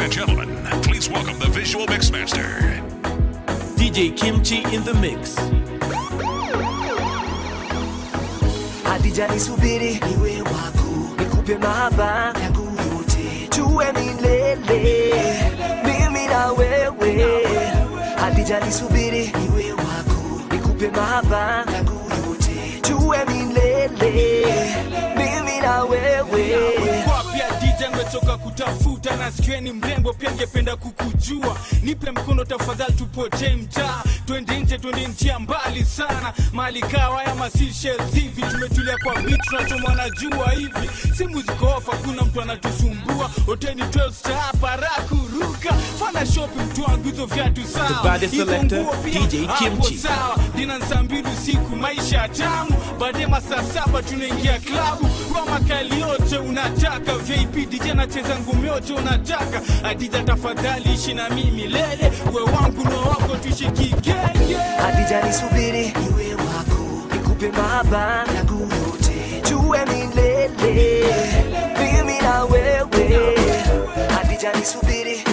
and gentlemen, please welcome the visual mixmaster, DJ Kimchi in the mix. Hadija nisubiri niwe wako, nikupe mahaba yangu yote, tuwe milele mimi na wewe. Hadija nisubiri niwe wako, nikupe mahaba yangu yote, tuwe milele mimi na wewe. Kwa pia kutafuta na sikieni mrembo pia ngependa kukujua. Nipe mkono tafadhali tupotee mtaa. Twende nje twende njia mbali sana. Mali kawa ya Seychelles hivi tumetulia kwa bit tunachoma na jua hivi. Simu ziko ofa kuna mtu anatusumbua. Hoteli 12 star para kuruka fana shopping hizo viatu sawa. Nguo pia, DJ hapo Kimchi. sawa. Dina saa mbili usiku maisha tamu. Baadaye masaa saba tunaingia klabu. Kwa makali yote unataka vip dj anacheza ngumi yote unataka adija tafadhali ishi na mimi milele, we wangu na wako tuishi kigenge. Adija, nisubiri. Niwe wako, nikupe mahaba yangu yote, tuwe milele. Mimi na wewe. Adija, nisubiri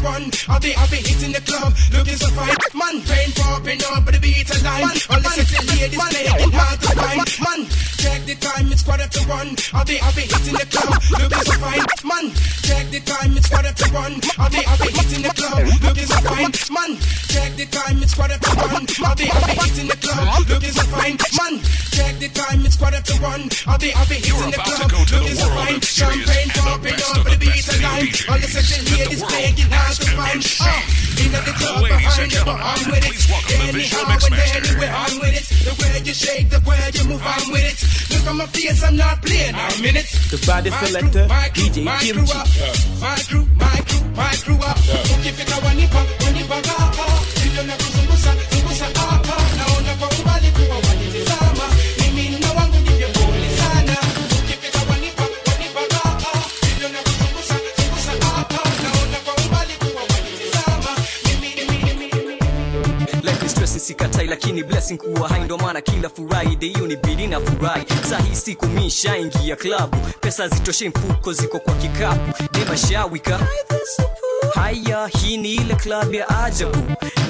it's quarter I'll be I'll be hitting the club looking so fine. Man pain popping up but the beat alive. All the sexy ladies playing hard to find. Man check the time it's quarter to one. I'll be I'll be hitting the club looking so fine. Man check the time it's quarter to one. I'll be I'll be hitting the club looking so fine. Man check the time it's quarter to one. I'll be I'll be hitting the club looking so fine. Man check the time it's quarter to one. I'll be I'll be hitting the club to go to the looking so fine. champagne popping best all the section here is begging hard to find. Uh, in the club, behind the bar, I'm with it. Anyhow and anywhere, I'm with it. The way you shake, the way you move, I'm with it. Look at my face, I'm not playing. I'm in it. The body selector, DJ Kimchi. My crew, my crew, my crew up. Don't give it a one-nipper, one-nipper, ah, ah. You don't lakini blessing kuwa hai ndo maana kila Friday hiyo ni bidi na furahi. Sahi siku mishaingia klabu pesa zitoshe mfuko ziko kwa kikapu. Demashawika haya hii ni ile club ya ajabu.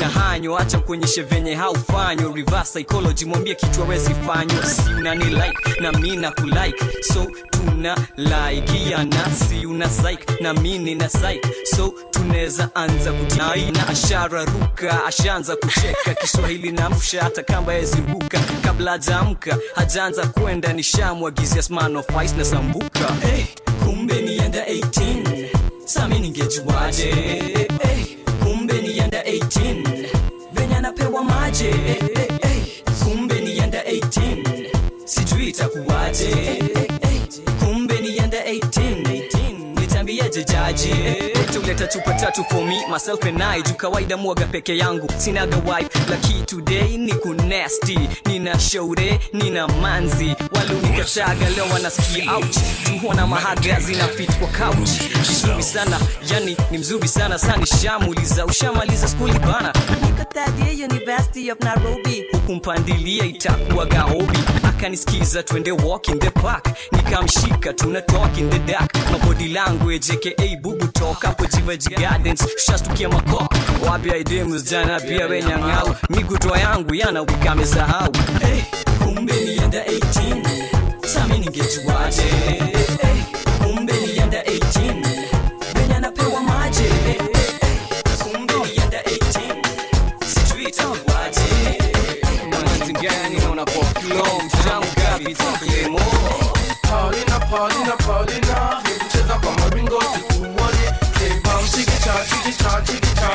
Na hanyo acha kuonyeshe venye haufanywa reverse psychology mwambie kichwa wezi fanywa si unani like na mi na kulike so tuna laikiana si una psych. Na mi nina psych. So tunaweza anza kutinai na ashara ruka ashaanza kucheka. Kiswahili na msha hata kamba yeziruka kabla hajaamka hajaanza kwenda nishamwagizia sman of ice na sambuka. Hey, kumbe nienda 18 sami ningejuaje? Hey, kumbe nienda 18 venye anapewa maje hey, hey, kumbe nienda 18 sijui itakuwaje. Hey, hey, kumbe yanda 18 jaji tuleta chupa tatu for me myself and I juu kawaida mwaga peke yangu. Sinaga wife laki today ni kunesti nina shaure nina manzi. Walunikataga leo wanasikia ouch. Tuona mahaga zina fit kwa couch. Vizuri sana yani ni mzuri sana sani shamuliza ushamaliza skuli bana. Nikataje university of nairobi. Huku mpandilia itakuwa gaobi akanisikiza twende walk in the park. Nikamshika tuna talk in the dark. Mabody language aka bubu toka hapo jivaji gardens. Shastukia makoko wapi idemus jana pia wenyang'au migutoa yangu yana wikamesahau hey, kumbe nienda 18 sami ningejuaje? Hey, kumbe nienda 18 venye anapewa maje? Hey, hey, kumbe nienda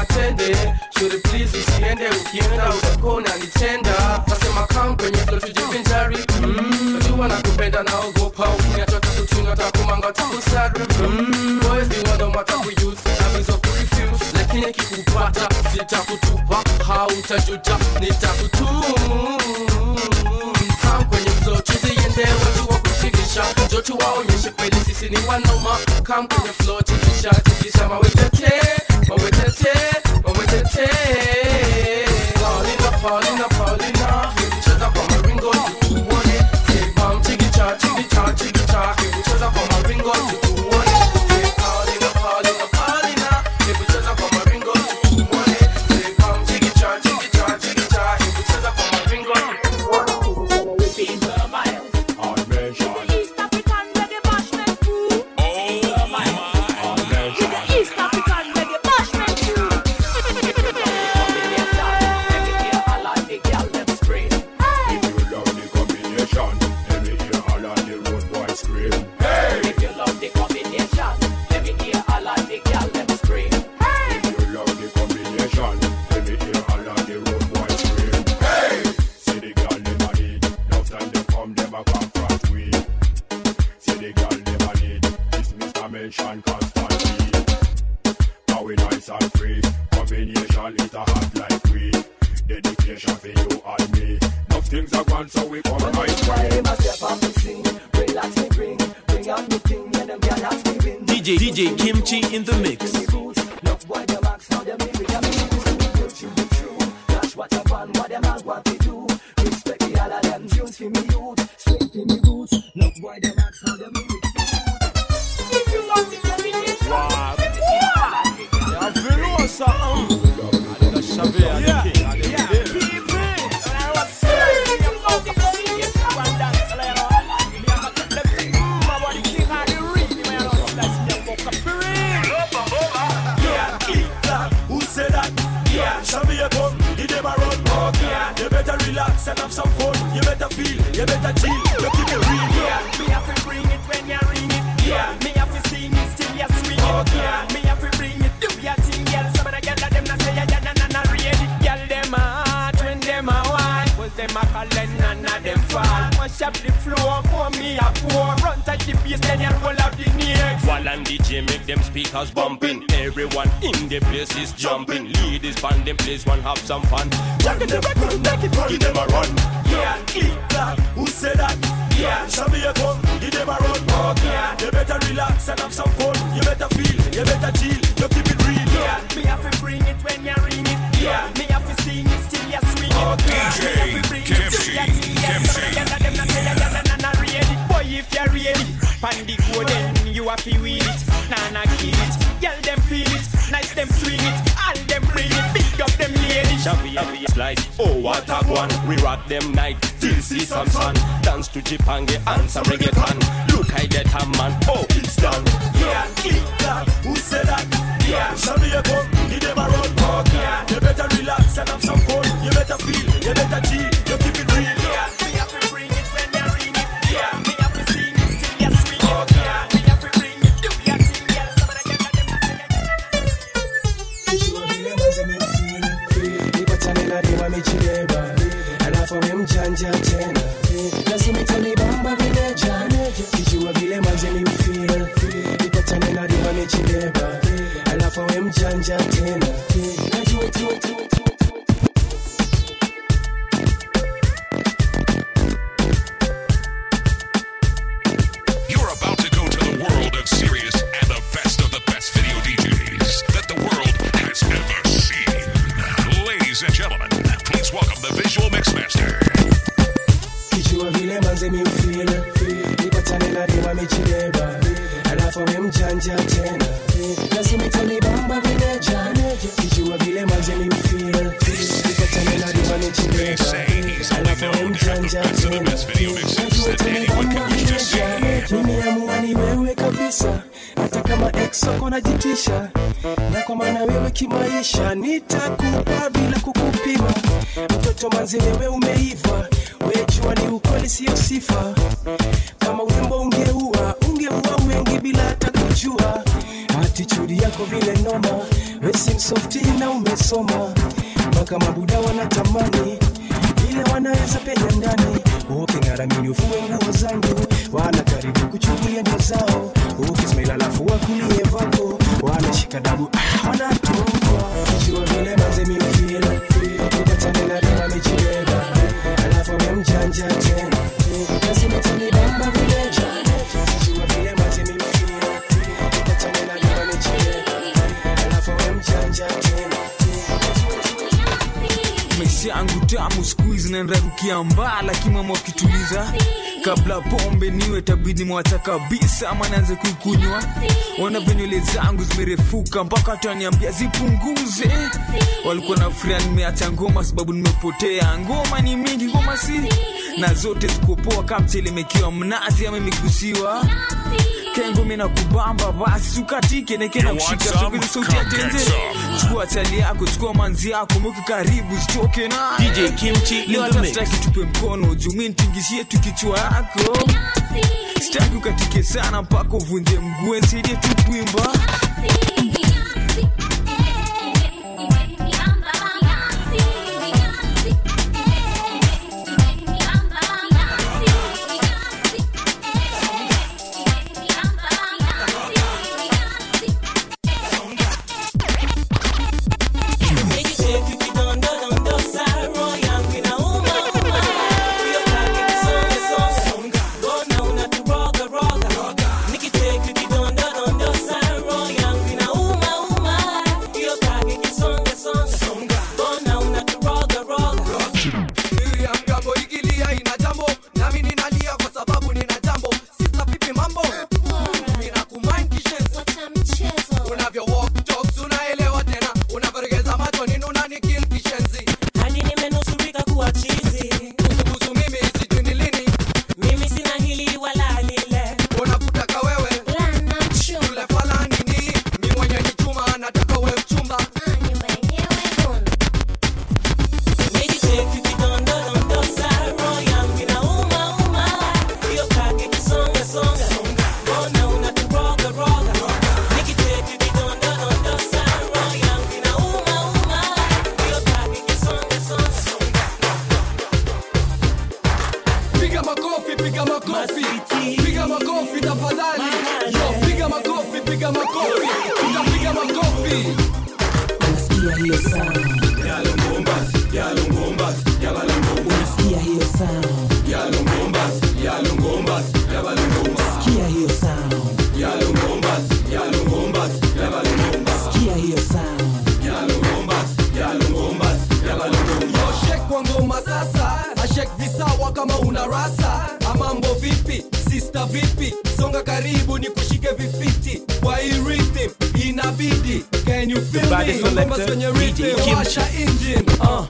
kama tende shore please usiende ukienda utakuwa unanitenda nasema kam kwenye tujivinjari. Mm. najua nakupenda naogopa. Ukiniacha kuchunga takumanga takusari mm. boys ni wado matakuuse nabizo kurefuse lakini kikupata sitakutupa. Hautajuta nitakutum kwenye flow tuziende watu wa kushikisha. Njo tuwaonyeshe kweli sisi ni wanoma. Kam kwenye flow tikisha tikisha mawetete Yeah. Bumping. Everyone in the place is jumping. Ladies band them place one have some fun. Jack it, jack it, jack it, give them a run. Yeah, click clap. Who said that? Yeah, come, give them a run. Okay. You better relax and have some fun. You better feel, you better chill, you keep it real. Yeah, me have to bring it when you ring it. Yeah, me have to sing it still you swing it. DJ Me have to bring it till you see it. Kempsey. Some of them not say that you're not- not ready. Boy, if you're ready, pan the go then you have to Shabby. Oh, what a one. We rock them night till see some sun. Dance to Jipange and some reggaeton. Look, I get a man. Oh, it's done. Yeah, click clap. Who said that? Yeah, Shabia come, give them a run. Okay. You better relax and have some fun. You better feel, you better chill, you we mjanja tena. Lazima itanibamba vile jana. Kijua vile manze mi feel nipatane na dema michileba alafu we mjanja tena ex najitisha na kwa maana wewe kimaisha nitakupa bila kukupima. Mtoto manzi wewe umeiva wejua ni ukweli siyo sifa. Kama urembo ungeua ungeua wengi bila hata atitudi yako vile noma wesimsofti na umesoma. Mpaka mabuda wanatamani vile wanaweza penya ndani. Uking'aramini ufue nguo zangu wana karibu kuchukulia ndio zao wanashika dabu ah, wanatokwa kijua vile manze mifil upatane na dema michileba alafu we tena. Lazima tanibamba vile vile manze mifil upatane na dema alafu we tena. Maisha yangu tamu skuizi naendarukia mbala kimama wakituliza kabla pombe niwe tabidi mwacha kabisa ama naanze kukunywa. ona nywele zangu zimerefuka mpaka wataniambia zipunguze. Walikuwa na furia nimeacha ngoma sababu nimepotea. Ngoma ni mingi ngoma si na zote zikupoa kama mtelemekiwa mnazi ama imegusiwa kengo mina kubamba basi sukatike neke na kushika some? sogezi sauti ya tenze chukua chali yako chukua manzi yako mweke karibu sitoke na DJ Kimchi leo hata sitaki tupe mkono jumi ntingishie tu kichwa yako. Sitaki ukatike sana mpaka uvunje mguu nsaidie tu kuimba piga makofi, piga makofi tafadhali, yo piga makofi, piga makofi, my makofi. vipi, songa karibu ni kushike vifiti. Kwa hii rhythm inabidi, can you feel me? Kwenye rhythm washa engine uh.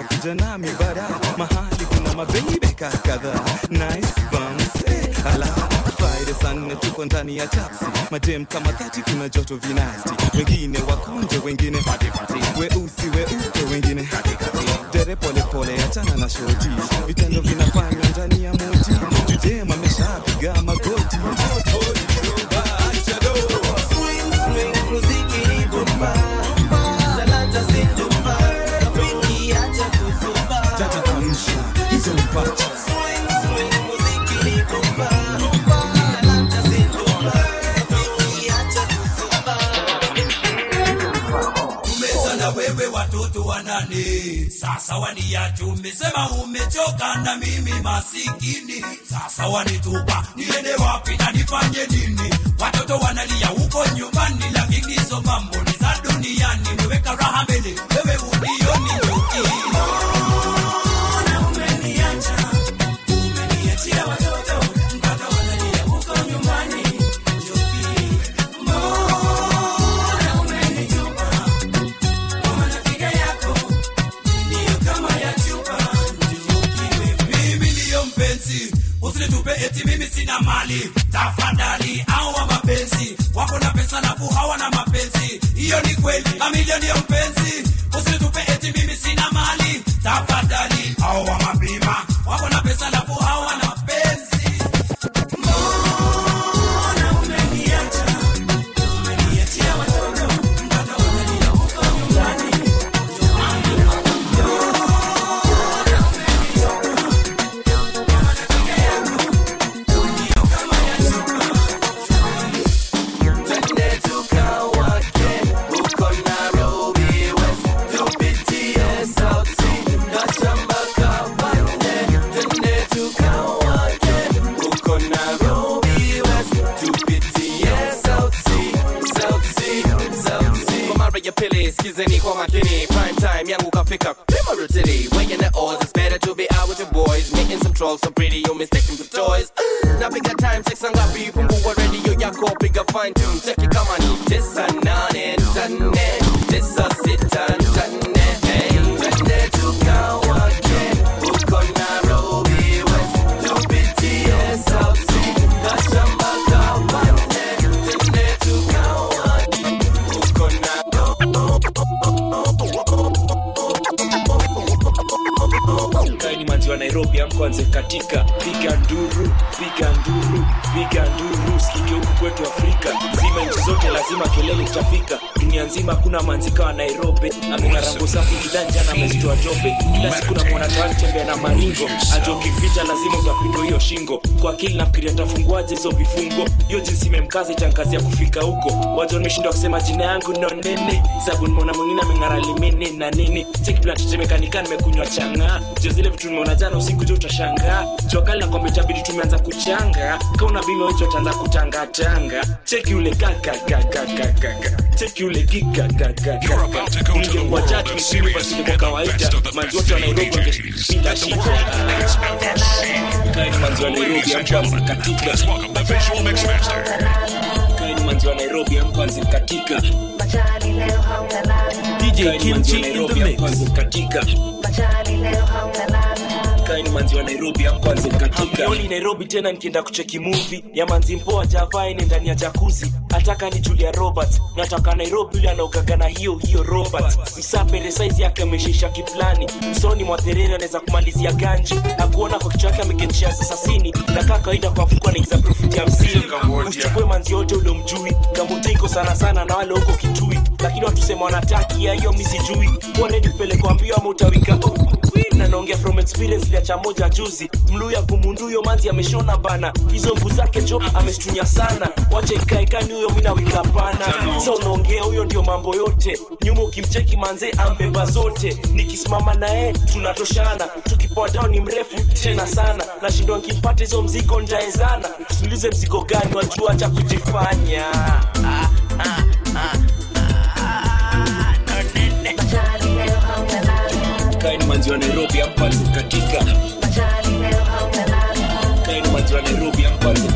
wa kijana mibara, mahali kuna mabeibe kadhaa, eh, tuko ndani ya chapsi, madem kama thati, kuna joto vinasti, wengine wakonje, wengine weusi weupe, wengine dere polepole, achana na shoti vitendo vina kulia, tumesema umechoka na mimi masikini, sasa wanitupa niende wapi na nifanye nini? Watoto wanalia huko nyumbani, lakini hizo mambo ni za duniani, nimeweka raha mbele wewe makini prime time yangu kafika Primary City weighing the odds it's better to be out with your boys. Making some trolls so pretty you mistaken for toys. Napiga time sex ngapi fungua radio yako piga fine tune. Cheki kama ni tisa nane amkwanze katika. Piga nduru piga nduru piga nduru sikike huku kwetu afrika zima nchi zote lazima kelele itafika. Dunia nzima kuna manzika wa nairobi. Ameng'arango safi kidanjana amezitoa jope kila siku na mwanatu tembea na maringo. Ajokificha lazima utapindwa hiyo shingo. Kwa akili nafikiria tafunguaje hizo vifungo? Hiyo jinsi imemkaza itankazia kufika huko. Waja wameshindwa kusema jina yangu no nene sabu nimeona mwingine ameng'ara limini na nini? Chekiplantetemekanika nimekunywa changa. Jo zile vitu nimeona jana usiku jo utashangaa jokali na kwamba itabidi tumeanza kuchanga. Kauna bima hicho utaanza kutangatanga cheki ule kwa kawaida manzi wote wa nairobi wangeshinda shida wa nairobi amkwanzi manzi wa nairobi amkwanzi DJ Kimchi in the mix. katika. Kaini manzi wa nairobi amkwanze katika. Yoli nairobi tena nikienda kucheki movie. Ya manzi mpoa javaine ndani ya jakuzi ataka ni julia robert nataka nairobi yule anaogaga na hiyo hiyo Roberts. msapere saizi yake ameshisha kiplani. Msoni mwa therere anaweza kumalizia ganji. Akuona kwa kichwa yake ameketia sasasini na kaa kawaida kwa mfuko anaiza profiti hamsini. Usichukue manzi yote ule mjui iko sana sana na wale huko kitui. Lakini watusema wanataki ya hiyo mi sijui. Wanedi kupelekwa mbio ama utawika na naongea from experience liacha moja juzi. Mluya kumunduyo manzi ameshona bana. Hizo mbu zake jo amestunya sana. Wacha ikaekani huyo mina wika pana. Sa unaongea huyo ndio mambo yote. Nyuma ukimcheki manze ambeba zote. Nikisimama naye tunatoshana. Tukipoa down ni mrefu tena sana. Nashindwa nkimpata hizo mzigo ntaezana tulize mzigo gani wajua cha kujifanya. Ah, ah, ah. kaini manzi wa nairobi amkwanze katika kaini manzi wa nairobi amkwanze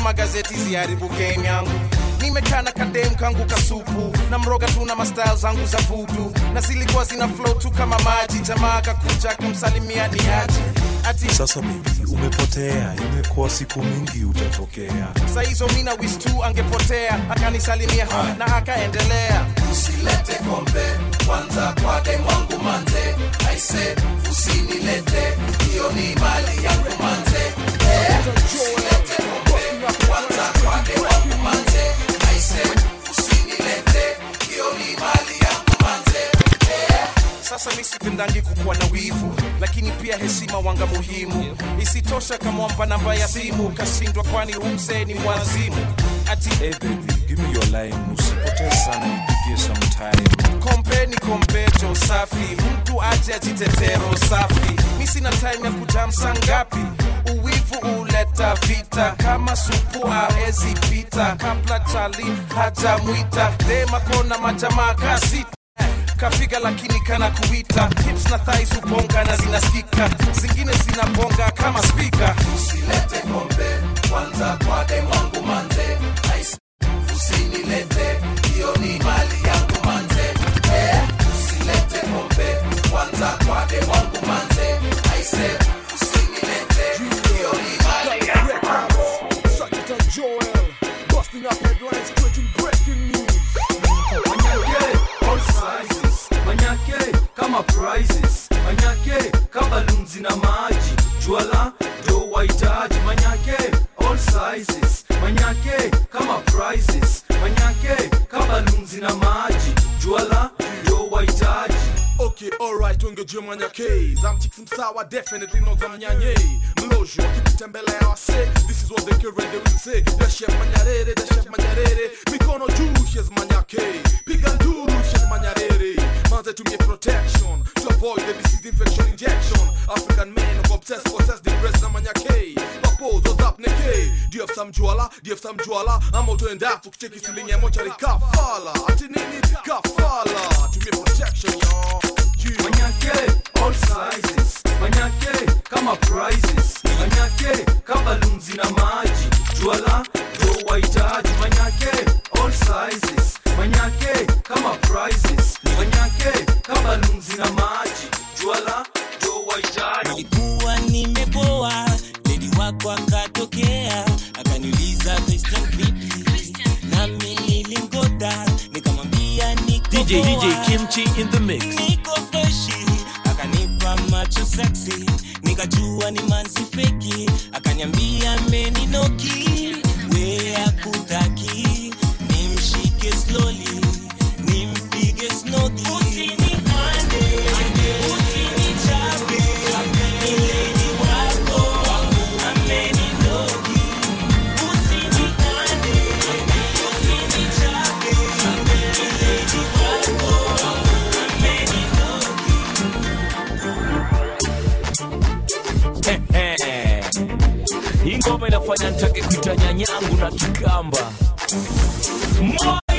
sitaki magazeti ziharibu game yangu. Nimekana kadem kangu kasupu na mroga tu na mastyle zangu za vudu. Na zilikuwa zina flow tu kama maji. Jamaa kakuja kumsalimia ni aji ati sasa bibi umepotea. Imekuwa siku mingi utatokea saa hizo mina wis tu angepotea. Akanisalimia na akaendelea. Usilete kombe. Kwanza kwa demwangu manze. Aise usinilete. Hiyo ni mali yangu manze. Eh, sasa mi sipendangi kukuwa na wivu lakini pia heshima wanga muhimu. Isitosha kamwamba namba ya simu kashindwa kwani umzee ni mwazimu ati hey baby, give me your line usipotee sana nipigie sometime. kompe ni kompeto safi. Mtu aje ajitetero safi. Mi sina time ya kujamsa ngapi uwivu uleta vita. Kama supu aezi pita kabla chali hajamwita. Dema kona majamaa kasita. Kafiga lakini kana kuita. Hips na thighs ubonga na zinasikika. Zingine zinabonga kama spika ngoma inafanya nitake kuita nyanyangu na kikamba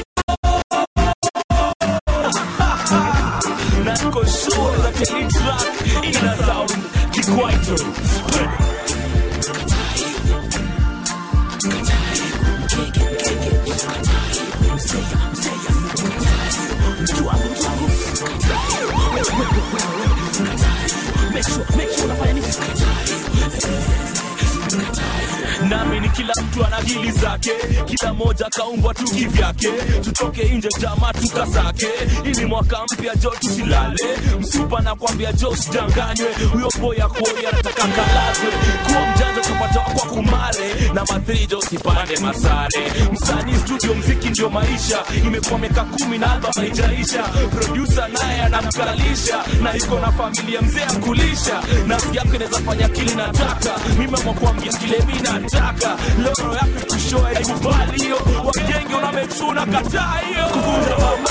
Make sure, make sure mtu ana akili zake. Kila moja kaumbwa tu kivyake. Tutoke nje jama tukasake. Ili mwaka mpya jo tusilale. Msupa na jo usidanganywe huyo boya kuoi anataka kalazwe. Kuwa mjanja tupata kwa kumare. Na mathrijo sipande masare msanii studio mziki ndio maisha. Imekuwa miaka kumi na album haijaisha. Producer naye anamkalisha. Na iko na familia mzee akulisha nafsi yako inaweza fanya kile nataka. Mimi amwakwambia kile mimi nataka maneno yako kushoi nikubali hiyo wagenge, una metu na kataa hiyo kuvunja mama.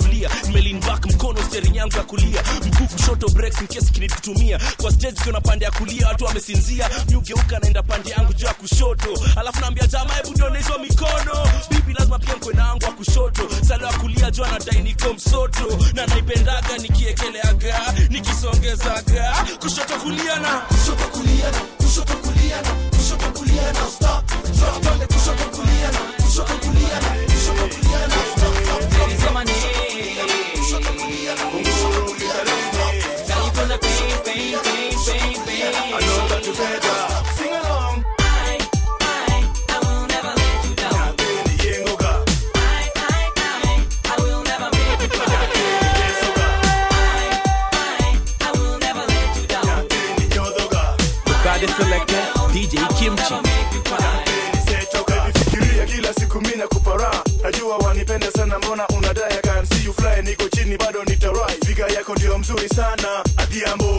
nimetulia nimelin back mkono steering yangu ya kulia. Mguu kushoto breaks in case kinikutumia kwa stage kuna pande ya kulia watu wamesinzia. Mimi ugeuka naenda pande yangu juu ya kushoto. Alafu naambia jamaa hebu nione hizo mikono. Bibi lazima pia mkwenda wangu wa kushoto. Sala ya kulia jua nadai niko msoto. Na naipendaga nikiekeleaga nikisongezaga. Kushoto kulia na kushoto kulia na kushoto kulia na kushoto kulia na stop. Drop kushoto kulia na kushoto kulia na kushoto kulia na stop stop drop niko chini bado nitarai, figa yako ndio mzuri sana Adhiambo.